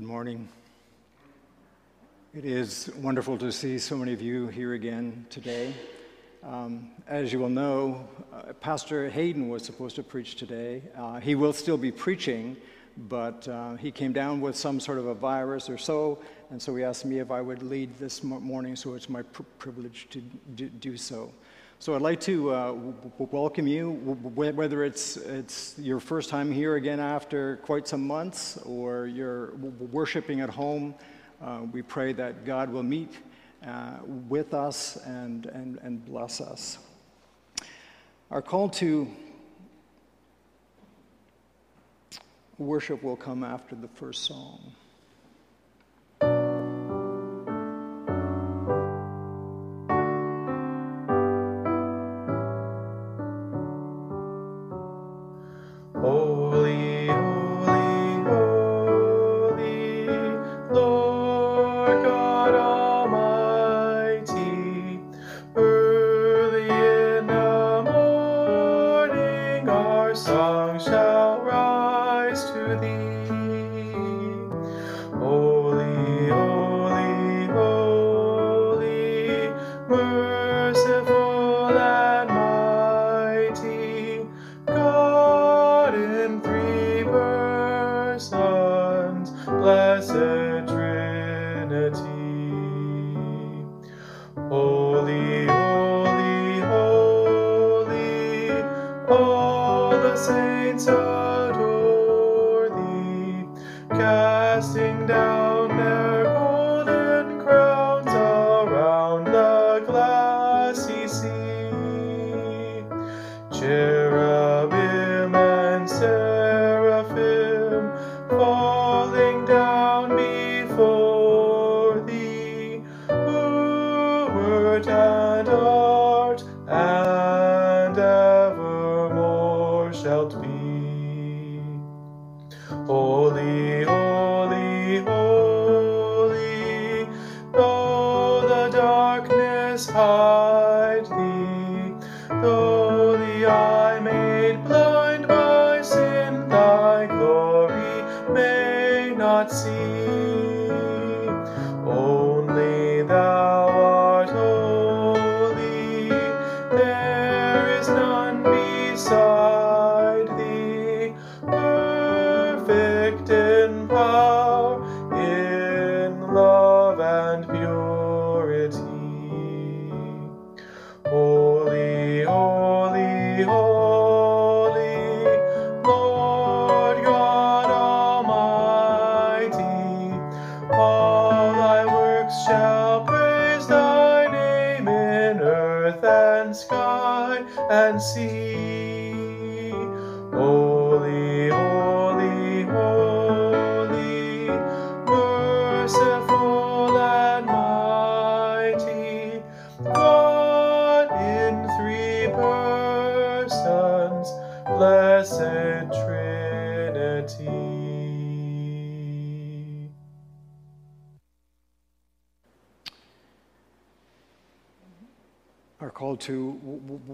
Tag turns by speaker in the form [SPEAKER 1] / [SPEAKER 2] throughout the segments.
[SPEAKER 1] Good morning. It is wonderful to see so many of you here again today. Um, as you will know, uh, Pastor Hayden was supposed to preach today. Uh, he will still be preaching, but uh, he came down with some sort of a virus or so, and so he asked me if I would lead this morning, so it's my pr- privilege to do, do so. So I'd like to uh, welcome you, whether it's, it's your first time here again after quite some months or you're worshiping at home. Uh, we pray that God will meet uh, with us and, and, and bless us. Our call to worship will come after the first song. see.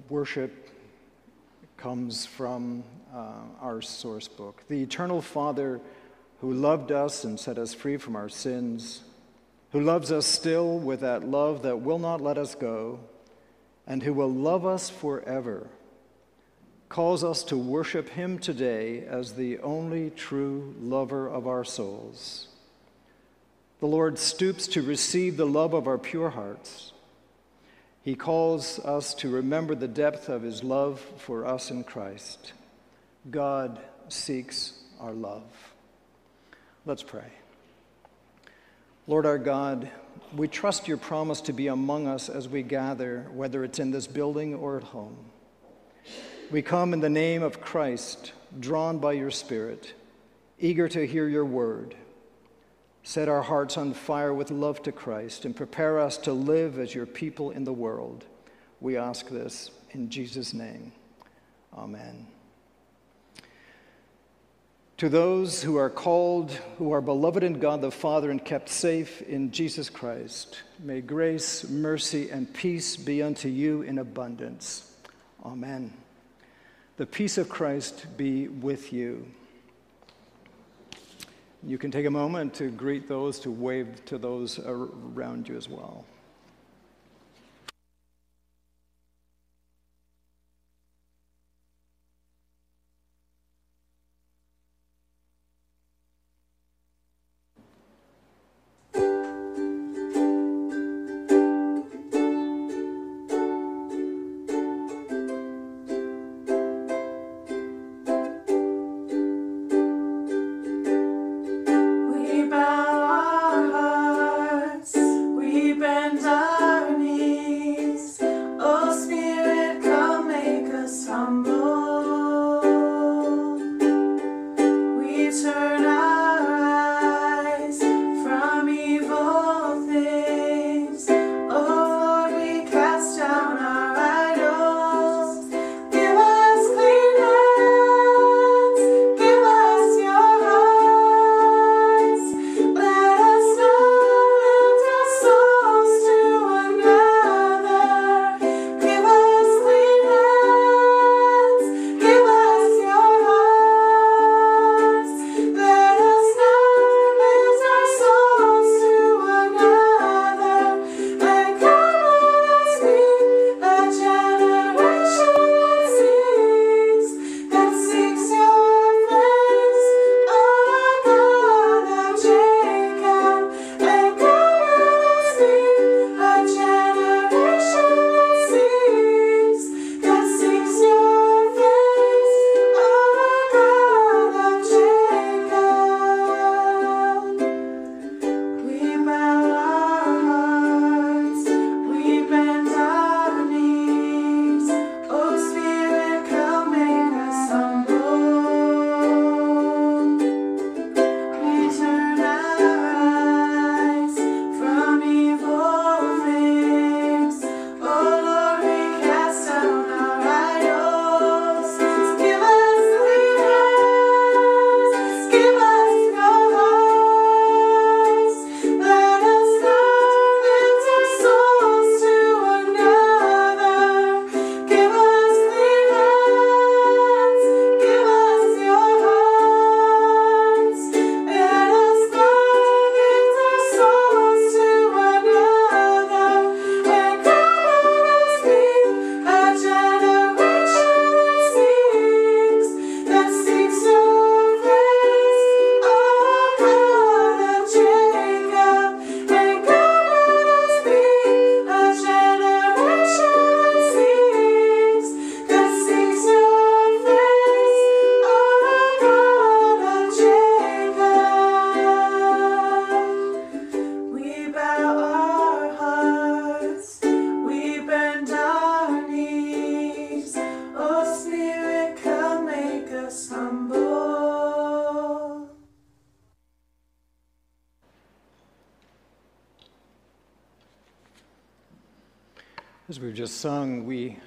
[SPEAKER 1] Worship comes from uh, our source book. The eternal Father who loved us and set us free from our sins, who loves us still with that love that will not let us go, and who will love us forever, calls us to worship him today as the only true lover of our souls. The Lord stoops to receive the love of our pure hearts he calls us to remember the depth of his love for us in Christ. God seeks our love. Let's pray. Lord our God, we trust your promise to be among us as we gather, whether it's in this building or at home. We come in the name of Christ, drawn by your Spirit, eager to hear your word Set our hearts on fire with love to Christ and prepare us to live as your people in the world. We ask this in Jesus' name. Amen. To those who are called, who are beloved in God the Father and kept safe in Jesus Christ, may grace, mercy, and peace be unto you in abundance. Amen. The peace of Christ be with you.
[SPEAKER 2] You can take a moment to greet those, to wave to those around you as well.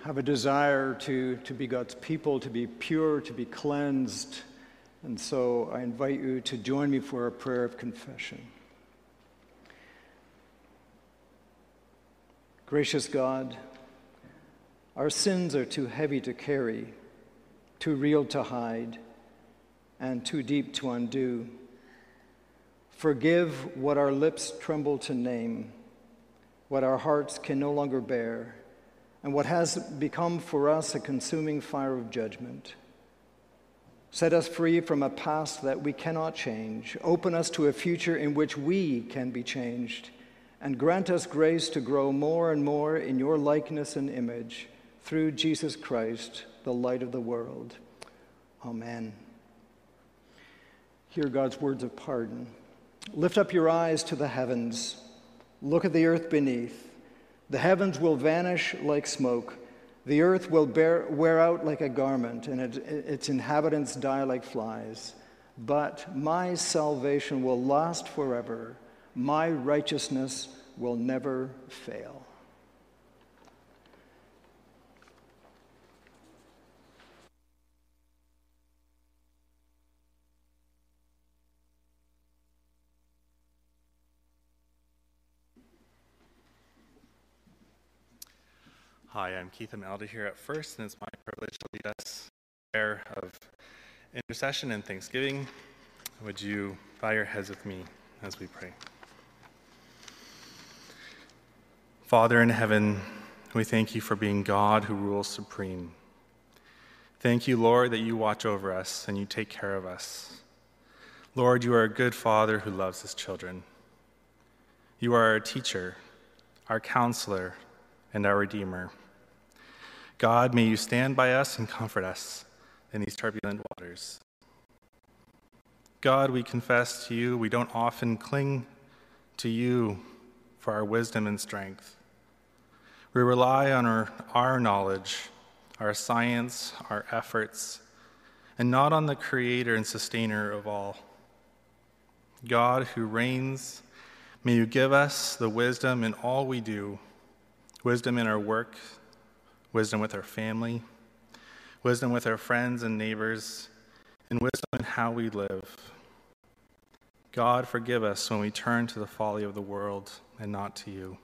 [SPEAKER 2] Have a desire to, to be God's people, to be pure, to be cleansed. And so I invite you to join me for a prayer of confession. Gracious God, our sins are too heavy to carry, too real to hide, and too deep to undo. Forgive what our lips tremble to name what our hearts can no longer bear, and what has become for us a consuming fire of judgment. Set us free from a past that we cannot change. Open us to a future in which we can be changed. And grant us grace to grow more and more in your likeness and image through Jesus Christ, the light of the world. Amen. Hear God's words of pardon. Lift up your eyes to the heavens. Look at the earth beneath. The heavens will vanish like smoke. The earth will bear, wear out like a garment, and it, its inhabitants die like flies. But my salvation will last forever. My righteousness will never fail.
[SPEAKER 3] Hi, I'm Keith Amalda here at First, and it's my privilege to lead us prayer of intercession and thanksgiving. Would you bow your heads with me as we pray. Father in heaven, we thank you for being God who rules supreme. Thank you, Lord, that you watch over us and you take care of us. Lord, you are a good father who loves his children. You are our teacher, our counselor, and our redeemer. God, may you stand by us and comfort us in these turbulent waters. God, we confess to you, we don't often cling to you for our wisdom and strength. We rely on our, our knowledge, our science, our efforts, and not on the creator and sustainer of all. God, who reigns, may you give us the wisdom in all we do wisdom in our work, wisdom with our family, wisdom with our friends and neighbors, and wisdom in how we live. God, forgive us when we turn to the folly of the world and not to you.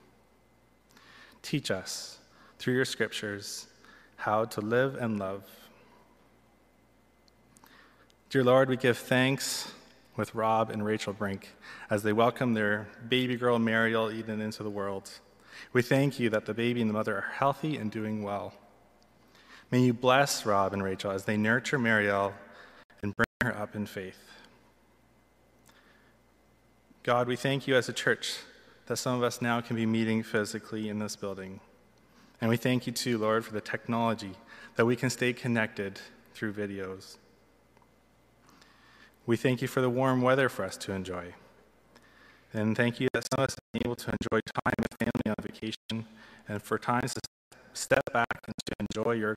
[SPEAKER 3] Teach us, through your scriptures, how to live and love. Dear Lord, we give thanks with Rob and Rachel Brink as they welcome their baby girl Mariel Eden into the world. We thank you that the baby and the mother are healthy and doing well. May you bless Rob and Rachel as they nurture Mariel and bring her up in faith. God, we thank you as a church that some of us now can be meeting physically in this building. And we thank you too, Lord, for the technology that we can stay connected through videos. We thank you for the warm weather for us to enjoy. And thank you that some of us are able to enjoy time with family on vacation and for times to step back and to enjoy your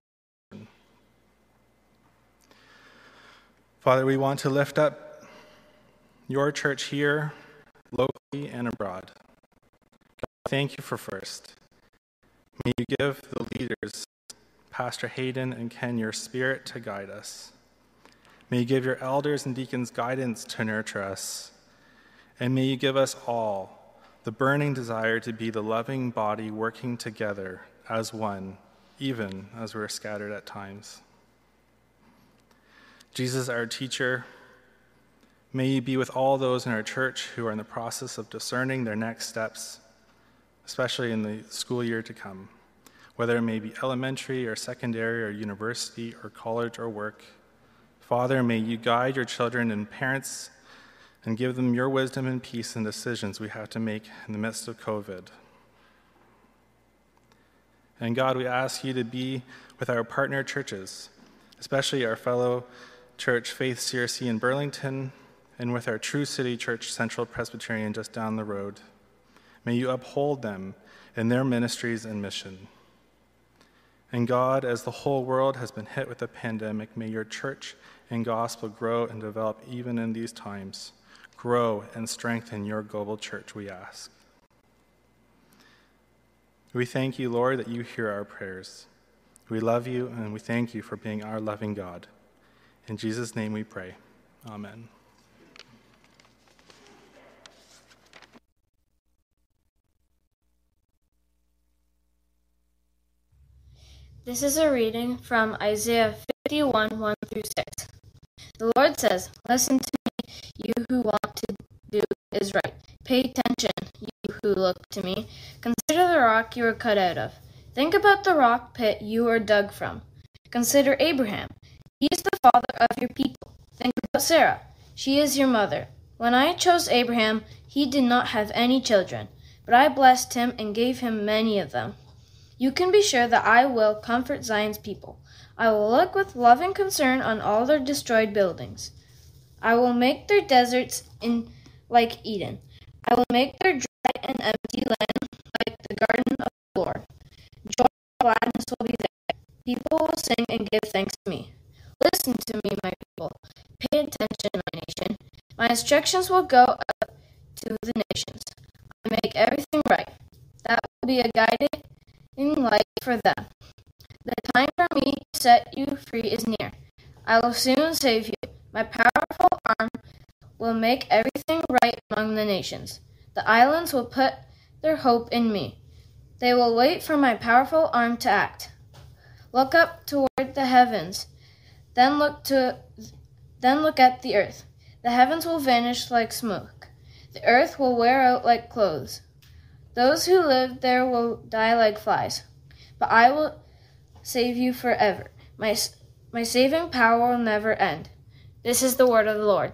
[SPEAKER 3] Father, we want to lift up your church here, locally and abroad. God, thank you for first. May you give the leaders, Pastor Hayden and Ken, your spirit to guide us. May you give your elders and deacons guidance to nurture us. And may you give us all the burning desire to be the loving body working together as one, even as we're scattered at times. Jesus, our teacher, may you be with all those in our church who are in the process of discerning their next steps, especially in the school year to come, whether it may be elementary or secondary or university or college or work. Father, may you guide your children and parents and give them your wisdom and peace in decisions we have to make in the midst of COVID. And God, we ask you to be with our partner churches, especially our fellow church Faith CRC in Burlington, and with our True City Church Central Presbyterian just down the road. May you uphold them in their ministries and mission. And God, as the whole world has been hit with the pandemic, may your church and gospel grow and develop even in these times. Grow and strengthen your global church, we ask. We thank you, Lord, that you hear our prayers. We love you and we thank you for being our loving God. In Jesus' name we pray. Amen.
[SPEAKER 4] This is a reading from Isaiah 51 1 through 6. The Lord says, Listen to you who want to do is right. Pay attention, you who look to me. Consider the rock you were cut out of. Think about the rock pit you were dug from. Consider Abraham. He is the father of your people. Think about Sarah. She is your mother. When I chose Abraham, he did not have any children, but I blessed him and gave him many of them. You can be sure that I will comfort Zion's people. I will look with loving concern on all their destroyed buildings. I will make their deserts in like Eden. I will make their dry and empty land like the garden of the Lord. Joy and gladness will be there. People will sing and give thanks to me. Listen to me, my people. Pay attention, my nation. My instructions will go up to the nations. I make everything right. That will be a guiding light for them. The time for me to set you free is near. I will soon save you. My powerful arm will make everything right among the nations. The islands will put their hope in me. They will wait for my powerful arm to act. Look up toward the heavens, then look to then look at the earth. The heavens will vanish like smoke. The earth will wear out like clothes. Those who live there will die like flies. But I will save you forever. My, my saving power will never end. This is the word of the Lord.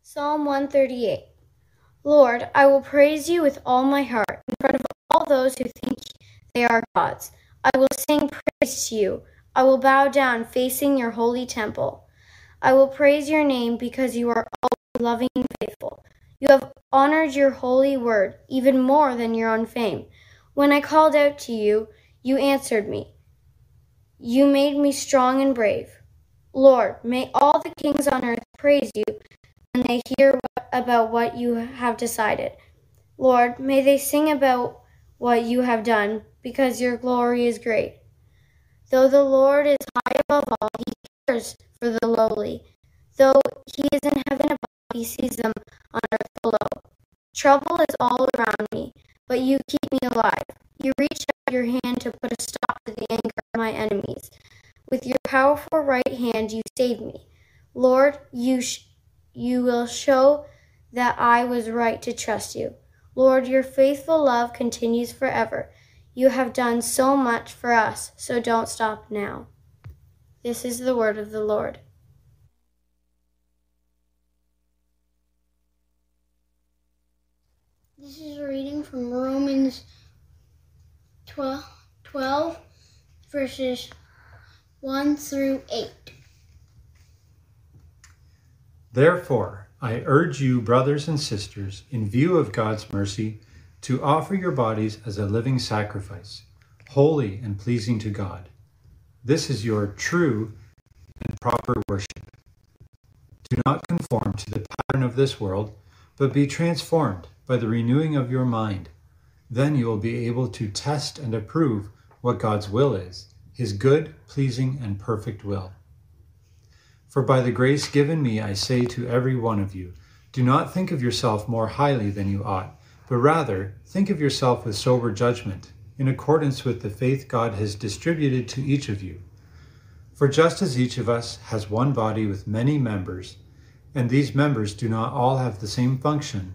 [SPEAKER 5] Psalm 138 Lord, I will praise you with all my heart in front of all those who think they are gods. I will sing praise to you. I will bow down facing your holy temple. I will praise your name because you are always loving and faithful. You have honored your holy word even more than your own fame. When I called out to you, you answered me. You made me strong and brave. Lord, may all the kings on earth praise you when they hear about what you have decided. Lord, may they sing about what you have done, because your glory is great. Though the Lord is high above all, he cares for the lowly. Though he is in heaven above, he sees them on earth below. Trouble is all around me, but you keep me alive. You reach out your hand to put a stop to the anger of my enemies. With your powerful right hand, you save me. Lord, you, sh- you will show that I was right to trust you. Lord, your faithful love continues forever. You have done so much for us, so don't stop now. This is the word of the Lord.
[SPEAKER 6] This is a reading from Romans 12, 12 verses 1 through 8.
[SPEAKER 7] Therefore, I urge you, brothers and sisters, in view of God's mercy, to offer your bodies as a living sacrifice, holy and pleasing to God. This is your true and proper worship. Do not conform to the pattern of this world, but be transformed by the renewing of your mind. Then you will be able to test and approve what God's will is, his good, pleasing, and perfect will. For by the grace given me, I say to every one of you, do not think of yourself more highly than you ought, but rather think of yourself with sober judgment, in accordance with the faith God has distributed to each of you. For just as each of us has one body with many members, and these members do not all have the same function,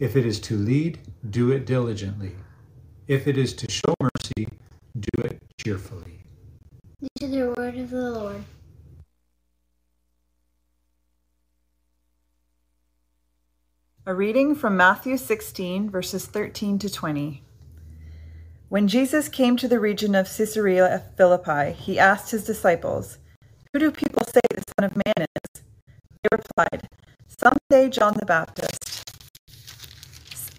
[SPEAKER 7] If it is to lead, do it diligently. If it is to show mercy, do it cheerfully.
[SPEAKER 6] This is the word of the Lord.
[SPEAKER 8] A reading from Matthew 16, verses 13 to 20. When Jesus came to the region of Caesarea Philippi, he asked his disciples, Who do people say the Son of Man is? They replied, Some say John the Baptist,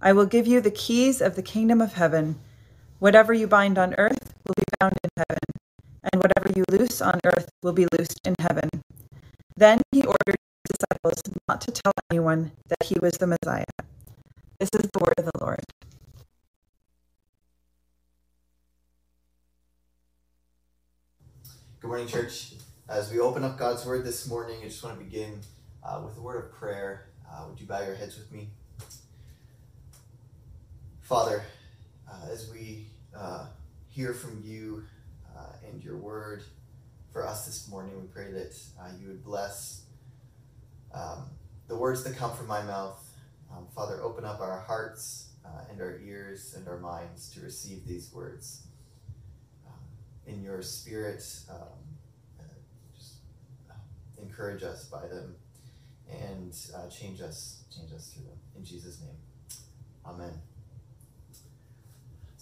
[SPEAKER 8] I will give you the keys of the kingdom of heaven. Whatever you bind on earth will be bound in heaven and whatever you loose on earth will be loosed in heaven. Then he ordered his disciples not to tell anyone that he was the Messiah. This is the word of the Lord.
[SPEAKER 9] Good morning, church. As we open up God's word this morning, I just want to begin uh, with a word of prayer. Uh, would you bow your heads with me? Father, uh, as we uh, hear from you uh, and your word for us this morning. We pray that uh, you would bless um, the words that come from my mouth. Um, Father, open up our hearts uh, and our ears and our minds to receive these words. Um, in your spirit. Um, uh, just encourage us by them and change us, change us through them. In Jesus' name, Amen.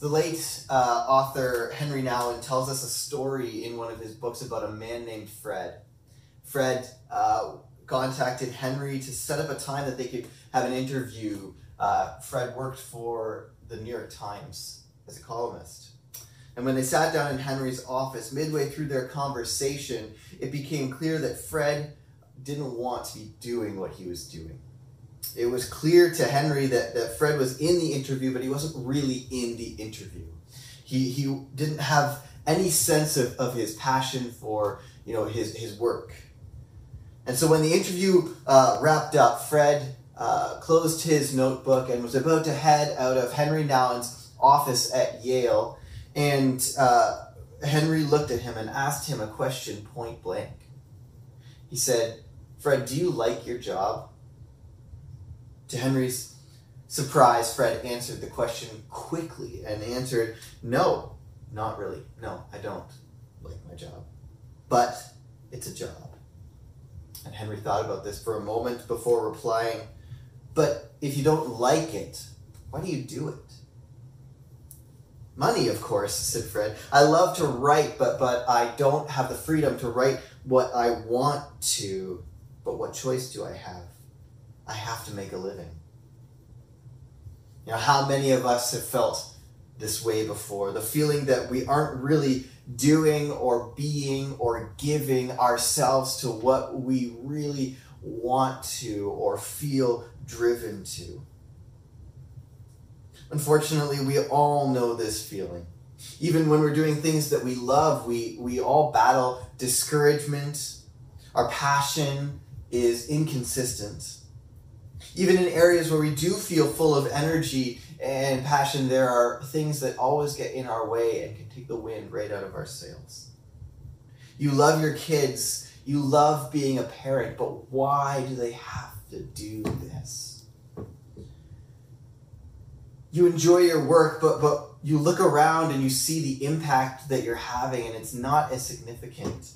[SPEAKER 9] The late uh, author Henri Nouwen tells us a story in one of his books about a man named Fred. Fred uh, contacted Henri to set up a time that they could have an interview. Uh, Fred worked for the New York Times as a columnist. And when they sat down in Henri's office, midway through their conversation, it became clear that Fred didn't want to be doing what he was doing. It was clear to Henri that, that Fred was in the interview, but he wasn't really in the interview. He, he didn't have any sense of, of his passion for you know his, his work. And so when the interview uh, wrapped up, Fred uh, closed his notebook and was about to head out of Henri Nouwen's office at Yale. And uh, Henri looked at him and asked him a question point blank. He said, Fred, do you like your job? To Henri's surprise, Fred answered the question quickly and answered, No, not really. No, I don't like my job. But it's a job. And Henri thought about this for a moment before replying, But if you don't like it, why do you do it? Money, of course, said Fred. I love to write, but, but I don't have the freedom to write what I want to. But what choice do I have? I have to make a living. You know, how many of us have felt this way before? The feeling that we aren't really doing or being or giving ourselves to what we really want to or feel driven to. Unfortunately, we all know this feeling. Even when we're doing things that we love, we, we all battle discouragement. Our passion is inconsistent. Even in areas where we do feel full of energy and passion, there are things that always get in our way and can take the wind right out of our sails. You love your kids, you love being a parent, but why do they have to do this? You enjoy your work, but, but you look around and you see the impact that you're having, and it's not as significant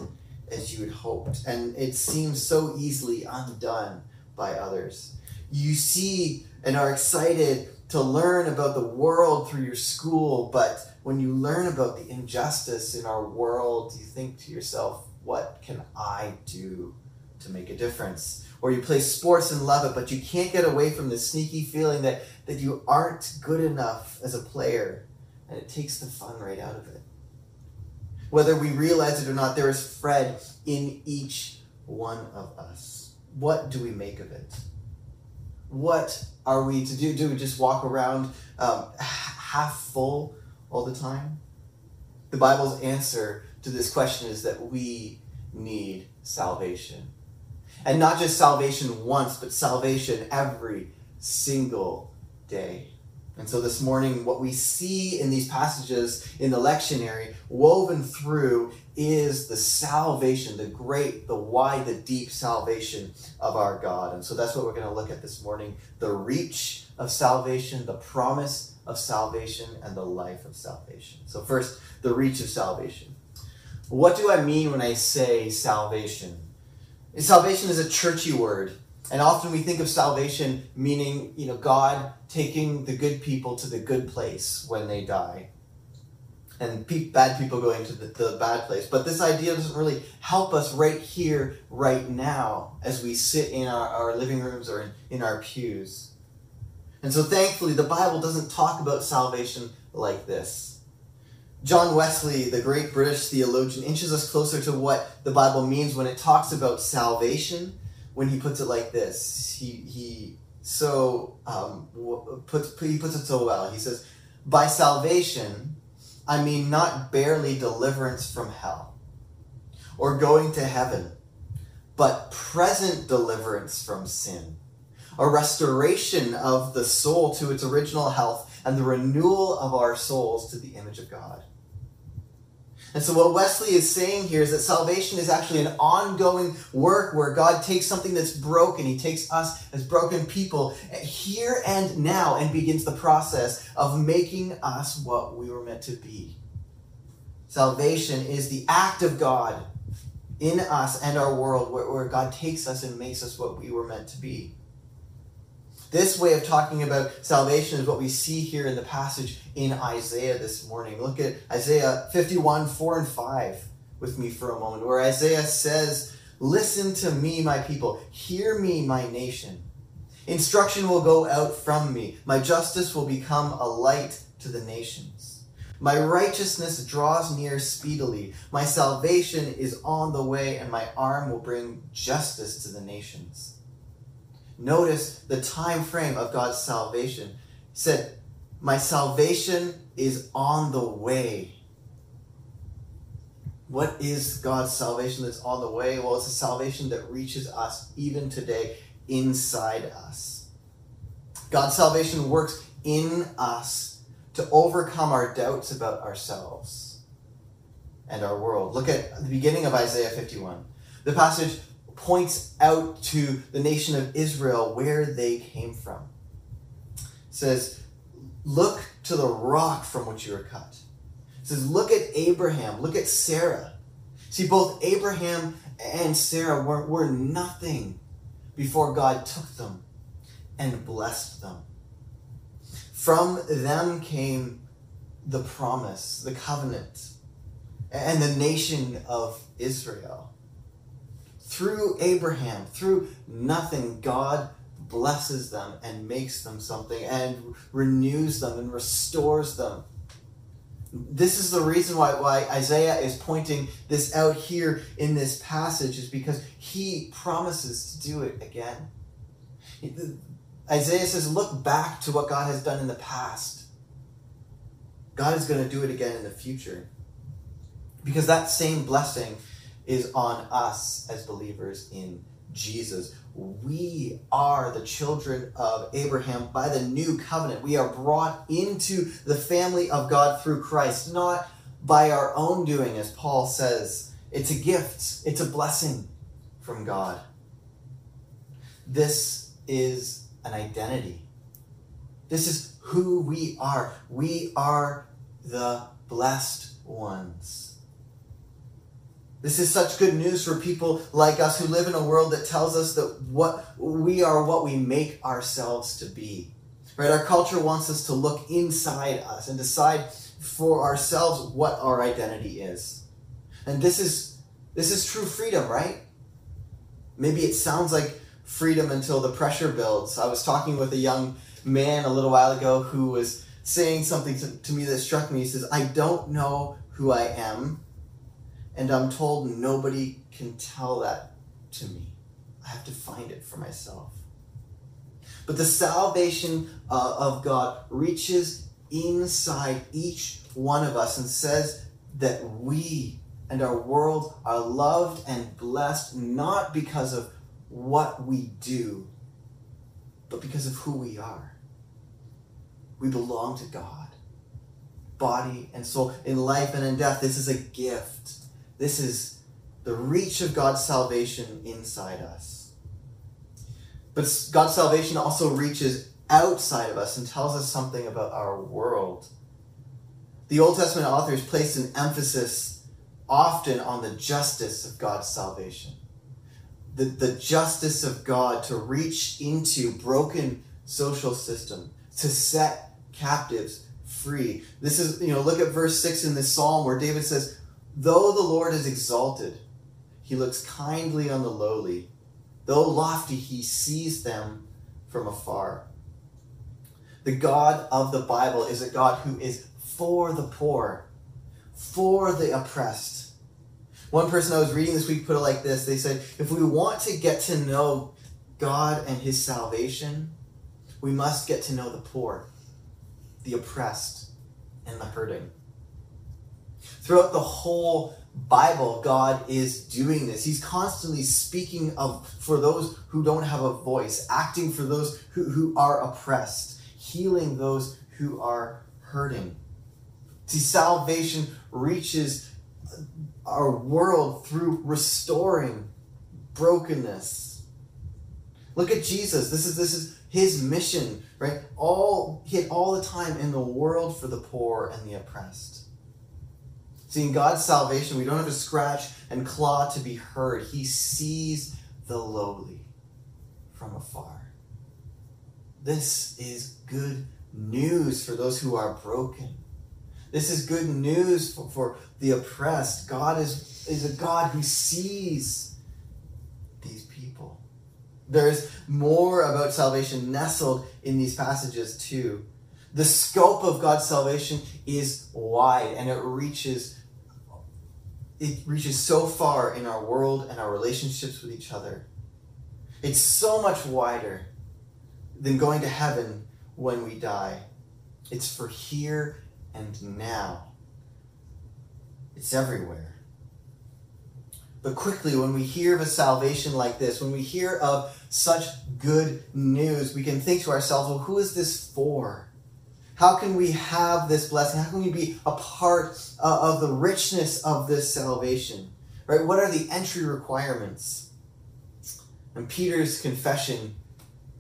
[SPEAKER 9] as you had hoped. And it seems so easily undone by others. You see and are excited to learn about the world through your school, but when you learn about the injustice in our world, you think to yourself, what can I do to make a difference? Or you play sports and love it, but you can't get away from the sneaky feeling that, that you aren't good enough as a player, and it takes the fun right out of it. Whether we realize it or not, there is Fred in each one of us. What do we make of it? What are we to do? Do we just walk around um, half full all the time? The Bible's answer to this question is that we need salvation. And not just salvation once, but salvation every single day. And so this morning, what we see in these passages in the lectionary, woven through, is the salvation, the great, the wide, the deep salvation of our God. And so that's what we're going to look at this morning the reach of salvation, the promise of salvation, and the life of salvation. So, first, the reach of salvation. What do I mean when I say salvation? Salvation is a churchy word. And often we think of salvation meaning, you know, God taking the good people to the good place when they die. And pe- bad people going to the, the bad place. But this idea doesn't really help us right here, right now, as we sit in our, our living rooms or in, in our pews. And so thankfully, the Bible doesn't talk about salvation like this. John Wesley, the great British theologian, inches us closer to what the Bible means when it talks about salvation when he puts it like this. He he so um, puts he puts it so well. He says, "By salvation, I mean not barely deliverance from hell, or going to heaven, but present deliverance from sin." A restoration of the soul to its original health and the renewal of our souls to the image of God. And so, what Wesley is saying here is that salvation is actually an ongoing work where God takes something that's broken, He takes us as broken people here and now and begins the process of making us what we were meant to be. Salvation is the act of God in us and our world where, God takes us and makes us what we were meant to be. This way of talking about salvation is what we see here in the passage in Isaiah this morning. Look at Isaiah 51, 4 and 5 with me for a moment, where Isaiah says, Listen to me, my people. Hear me, my nation. Instruction will go out from me. My justice will become a light to the nations. My righteousness draws near speedily. My salvation is on the way, and my arm will bring justice to the nations. Notice the time frame of God's salvation. He said, My salvation is on the way. What is God's salvation that's on the way? Well, it's a salvation that reaches us even today inside us. God's salvation works in us to overcome our doubts about ourselves and our world. Look at the beginning of Isaiah 51. The passage points out to the nation of Israel where they came from. It says, Look to the rock from which you were cut. It says, Look at Abraham, look at Sarah. See, both Abraham and Sarah were, were nothing before God took them and blessed them. From them came the promise, the covenant, and the nation of Israel. Through Abraham, through nothing, God blesses them and makes them something and renews them and restores them. This is the reason why, why Isaiah is pointing this out here in this passage, is because he promises to do it again. Isaiah says, Look back to what God has done in the past. God is going to do it again in the future. Because that same blessing is on us as believers in Jesus. We are the children of Abraham by the new covenant. We are brought into the family of God through Christ, not by our own doing, as Paul says. It's a gift, it's a blessing from God. This is an identity. This is who we are. We are the blessed ones. This is such good news for people like us who live in a world that tells us that what we are what we make ourselves to be. Right? Our culture wants us to look inside us and decide for ourselves what our identity is. And this is this is true freedom, right? Maybe it sounds like freedom until the pressure builds. I was talking with a young man a little while ago who was saying something to, to me that struck me. He says, I don't know who I am and I'm told nobody can tell that to me. I have to find it for myself. But the salvation uh, of God reaches inside each one of us and says that we and our world are loved and blessed not because of what we do, but because of who we are. We belong to God, body and soul, in life and in death. This is a gift. This is the reach of God's salvation inside us. But God's salvation also reaches outside of us and tells us something about our world. The Old Testament authors place an emphasis often on the justice of God's salvation. The, the justice of God to reach into broken social system, to set captives free. This is, you know, look at verse 6 in this psalm where David says, Though the Lord is exalted, he looks kindly on the lowly. Though lofty, he sees them from afar. The God of the Bible is a God who is for the poor, for the oppressed. One person I was reading this week put it like this They said, if we want to get to know God and his salvation, we must get to know the poor, the oppressed, and the hurting. Throughout the whole Bible, God is doing this. He's constantly speaking of for those who don't have a voice, acting for those who, who are oppressed, healing those who are hurting. See, salvation reaches our world through restoring brokenness. Look at Jesus. This is this is his mission, right? All had all the time in the world for the poor and the oppressed. In God's salvation, we don't have to scratch and claw to be heard. He sees the lowly from afar. This is good news for those who are broken. This is good news for, for the oppressed. God is, is a God who sees these people. There's more about salvation nestled in these passages, too. The scope of God's salvation is wide and it reaches it reaches so far in our world and our relationships with each other. It's so much wider than going to heaven when we die. It's for here and now. It's everywhere. But quickly, when we hear of a salvation like this, when we hear of such good news, we can think to ourselves, well, who is this for? How can we have this blessing? How can we be a part uh, of the richness of this salvation? Right? What are the entry requirements? And Peter's confession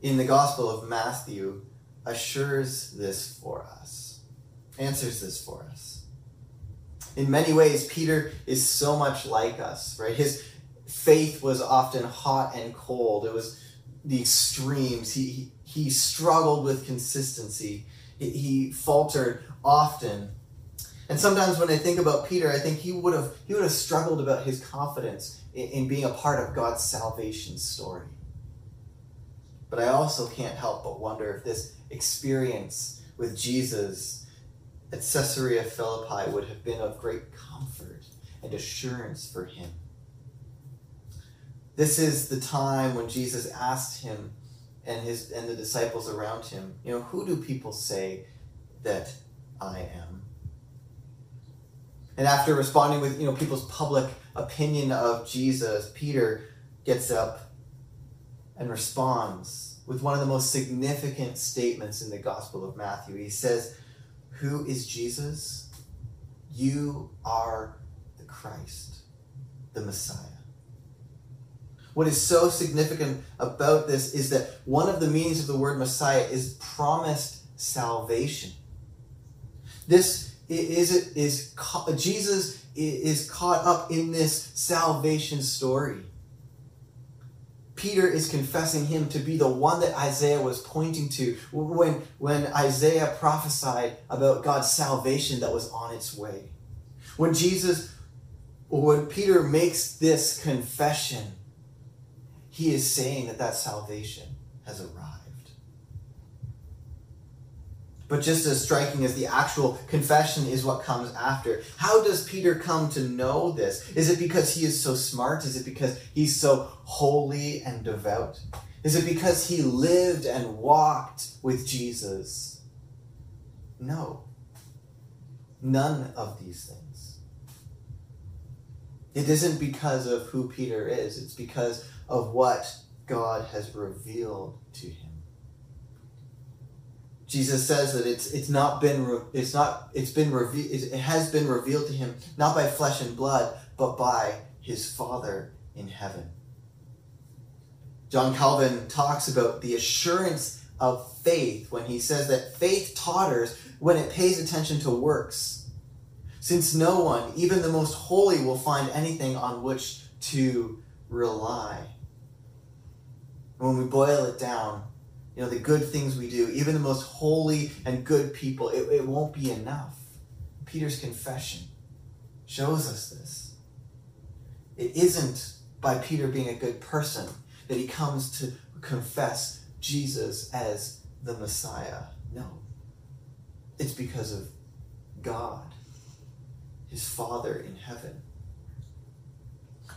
[SPEAKER 9] in the Gospel of Matthew assures this for us, answers this for us. In many ways, Peter is so much like us, right? His faith was often hot and cold. It was the extremes. He, he struggled with consistency he faltered often. And sometimes when I think about Peter, I think he would have he would have struggled about his confidence in, in being a part of God's salvation story. But I also can't help but wonder if this experience with Jesus at Caesarea Philippi would have been of great comfort and assurance for him. This is the time when Jesus asked him and his and the disciples around him, you know, who do people say that I am? And after responding with, you know, people's public opinion of Jesus, Peter gets up and responds with one of the most significant statements in the Gospel of Matthew. He says, Who is Jesus? You are the Christ, the Messiah. What is so significant about this is that one of the meanings of the word Messiah is promised salvation. This is is Jesus is caught up in this salvation story. Peter is confessing him to be the one that Isaiah was pointing to when, when Isaiah prophesied about God's salvation that was on its way. When Jesus, when Peter makes this confession, he is saying that that salvation has arrived. But just as striking as the actual confession is what comes after. How does Peter come to know this? Is it because he is so smart? Is it because he's so holy and devout? Is it because he lived and walked with Jesus? No. None of these things. It isn't because of who Peter is, it's because of what God has revealed to him. Jesus says that it's it's not been it's not it's been revealed it has been revealed to him not by flesh and blood but by his Father in heaven. John Calvin talks about the assurance of faith when he says that faith totters when it pays attention to works. Since no one, even the most holy, will find anything on which to rely when we boil it down, you know, the good things we do, even the most holy and good people, it, it won't be enough. Peter's confession shows us this. It isn't by Peter being a good person that he comes to confess Jesus as the Messiah. No. It's because of God, his Father in heaven.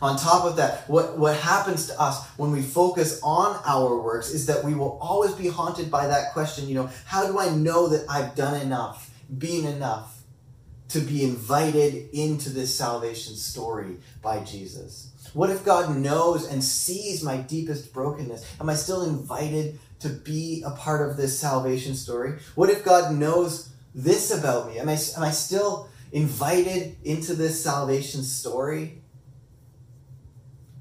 [SPEAKER 9] On top of that, what, what happens to us when we focus on our works is that we will always be haunted by that question, you know, how do I know that I've done enough, been enough to be invited into this salvation story by Jesus? What if God knows and sees my deepest brokenness? Am I still invited to be a part of this salvation story? What if God knows this about me? Am I, am I still invited into this salvation story?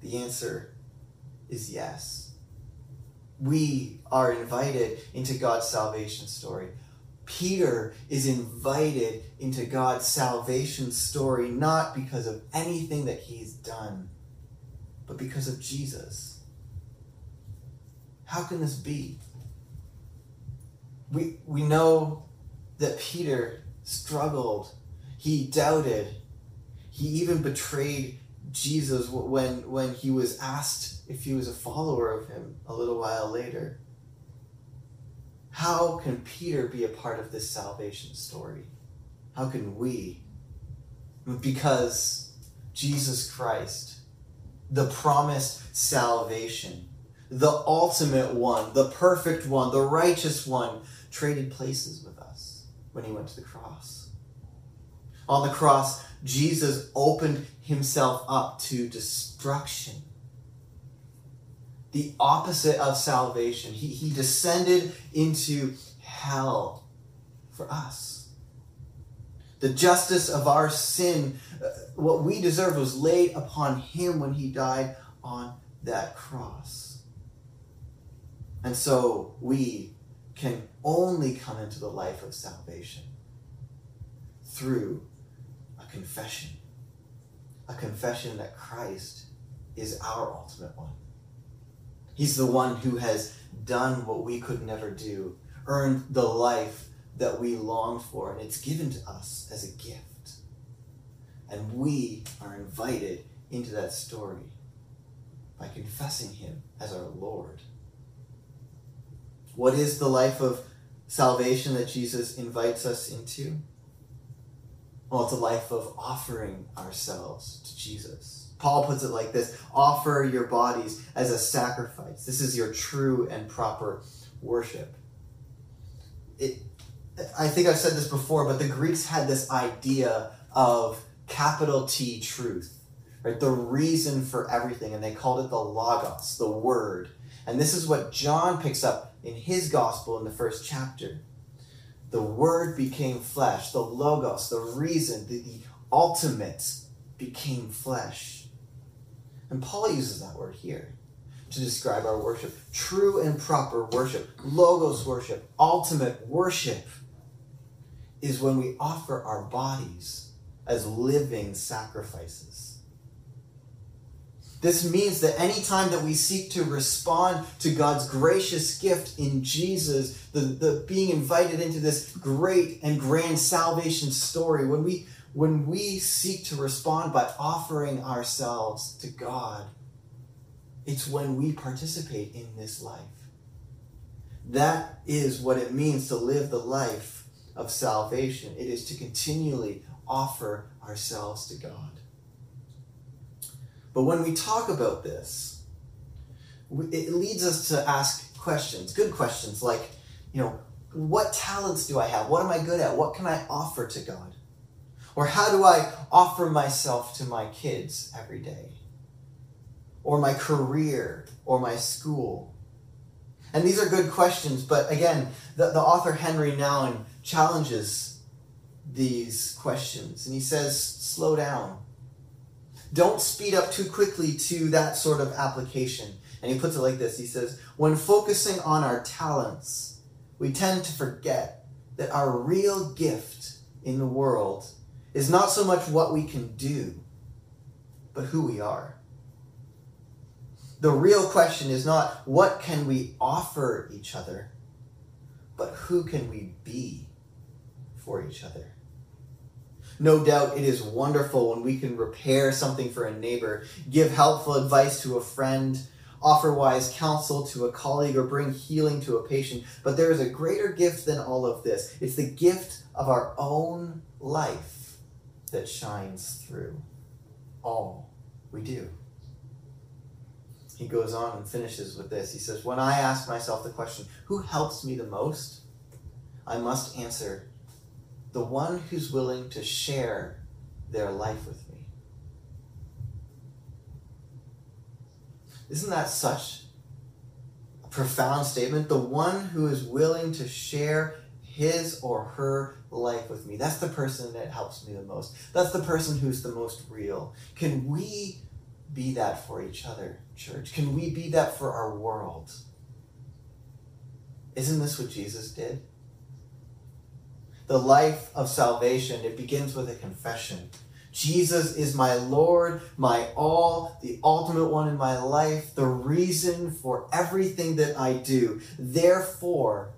[SPEAKER 9] The answer is yes. We are invited into God's salvation story Peter is invited into God's salvation story not because of anything that he's done, but because of Jesus. How can this be? We, we know that Peter struggled, he doubted, he even betrayed Jesus when, when he was asked if he was a follower of him a little while later. How can Peter be a part of this salvation story? How can we? Because Jesus Christ, the promised salvation, the ultimate one, the perfect one, the righteous one, traded places with us when he went to the cross. On the cross, Jesus opened himself up to destruction the opposite of salvation. He, he descended into hell for us. The justice of our sin, uh, what we deserve, was laid upon him when he died on that cross. And so we can only come into the life of salvation through confession. A confession that Christ is our ultimate one. He's the one who has done what we could never do, earned the life that we long for, and it's given to us as a gift. And we are invited into that story by confessing Him as our Lord. What is the life of salvation that Jesus invites us into? Well, it's a life of offering ourselves to Jesus. Paul puts it like this offer your bodies as a sacrifice. This is your true and proper worship. It, I think I've said this before, but the Greeks had this idea of capital T truth, right? The reason for everything, and they called it the logos, the word. And this is what John picks up in his gospel in the first chapter. The word became flesh, the logos, the reason, the, the ultimate became flesh. And Paul uses that word here to describe our worship. True and proper worship, logos worship, ultimate worship is when we offer our bodies as living sacrifices. This means that anytime that we seek to respond to God's gracious gift in Jesus, the, the being invited into this great and grand salvation story, when we when we seek to respond by offering ourselves to God, it's when we participate in this life. That is what it means to live the life of salvation. It is to continually offer ourselves to God. But when we talk about this, it leads us to ask questions, good questions like, you know, what talents do I have? What am I good at? What can I offer to God? Or how do I offer myself to my kids every day? Or my career? Or my school? And these are good questions, but again, the, the author Henri Nouwen challenges these questions. And he says, slow down. Don't speed up too quickly to that sort of application. And he puts it like this He says, When focusing on our talents, we tend to forget that our real gift in the world is not so much what we can do, but who we are. The real question is not what can we offer each other, but who can we be for each other. No doubt it is wonderful when we can repair something for a neighbor, give helpful advice to a friend, offer wise counsel to a colleague, or bring healing to a patient. But there is a greater gift than all of this it's the gift of our own life that shines through all we do. He goes on and finishes with this. He says, When I ask myself the question, who helps me the most? I must answer, the one who's willing to share their life with me. Isn't that such a profound statement? The one who is willing to share his or her life with me. That's the person that helps me the most. That's the person who's the most real. Can we be that for each other, church? Can we be that for our world? Isn't this what Jesus did? The life of salvation, it begins with a confession. Jesus is my Lord, my all, the ultimate one in my life, the reason for everything that I do. Therefore,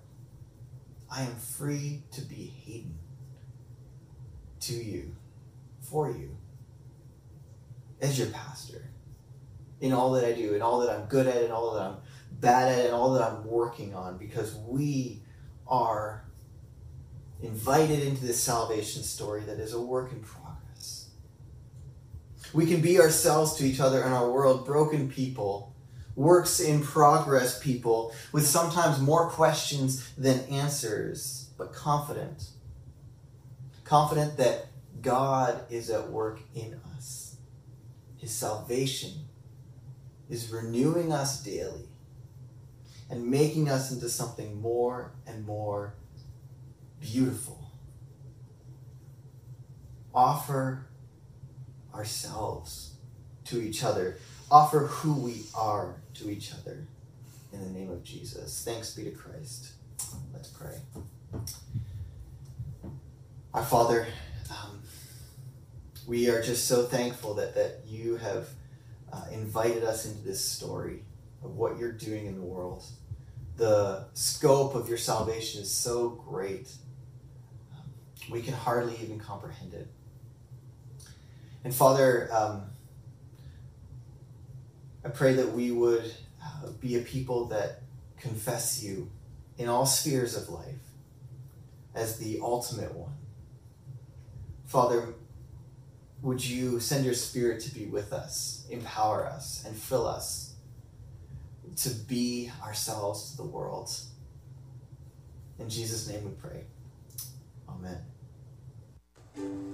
[SPEAKER 9] I am free to be Hayden to you, for you, as your pastor, in all that I do, in all that I'm good at, in all that I'm bad at, and all that I'm working on, because we are invited into this salvation story that is a work in progress. We can be ourselves to each other in our world, broken people, works in progress people, with sometimes more questions than answers, but confident. Confident that God is at work in us. His salvation is renewing us daily and making us into something more and more beautiful. Offer ourselves to each other. Offer who we are to each other in the name of Jesus. Thanks be to Christ. Let's pray. Our Father, um, we are just so thankful that, that you have uh, invited us into this story of what you're doing in the world. The scope of your salvation is so great we can hardly even comprehend it. And Father, um, I pray that we would uh, be a people that confess you in all spheres of life as the ultimate one. Father, would you send your spirit to be with us, empower us, and fill us to be ourselves to the world? In Jesus' name we pray. Amen.
[SPEAKER 2] Good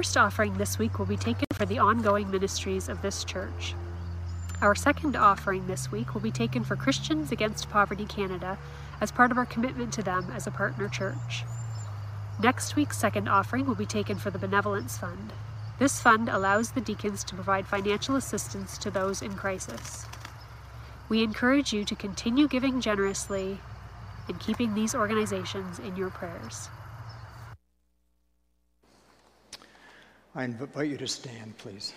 [SPEAKER 2] first offering this week will be taken for the ongoing ministries of this church. Our second offering this week will be taken for Christians Against Poverty Canada as part of our commitment to them as a partner church. Next week's second offering will be taken for the Benevolence Fund. This fund allows the deacons to provide financial assistance to those in crisis. We encourage you to continue giving generously and keeping these organizations in your prayers.
[SPEAKER 10] I invite you to stand, please.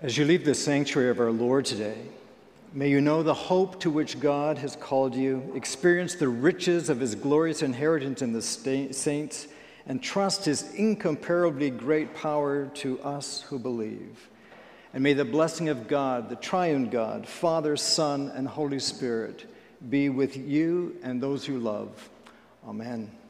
[SPEAKER 10] As you leave the sanctuary of our Lord today, may you know the hope to which God has called you, experience the riches of his glorious inheritance in the saints, and trust his incomparably great power to us who believe. And may the blessing of God, the triune God, Father, Son, and Holy Spirit, be with you and those you love. Amen.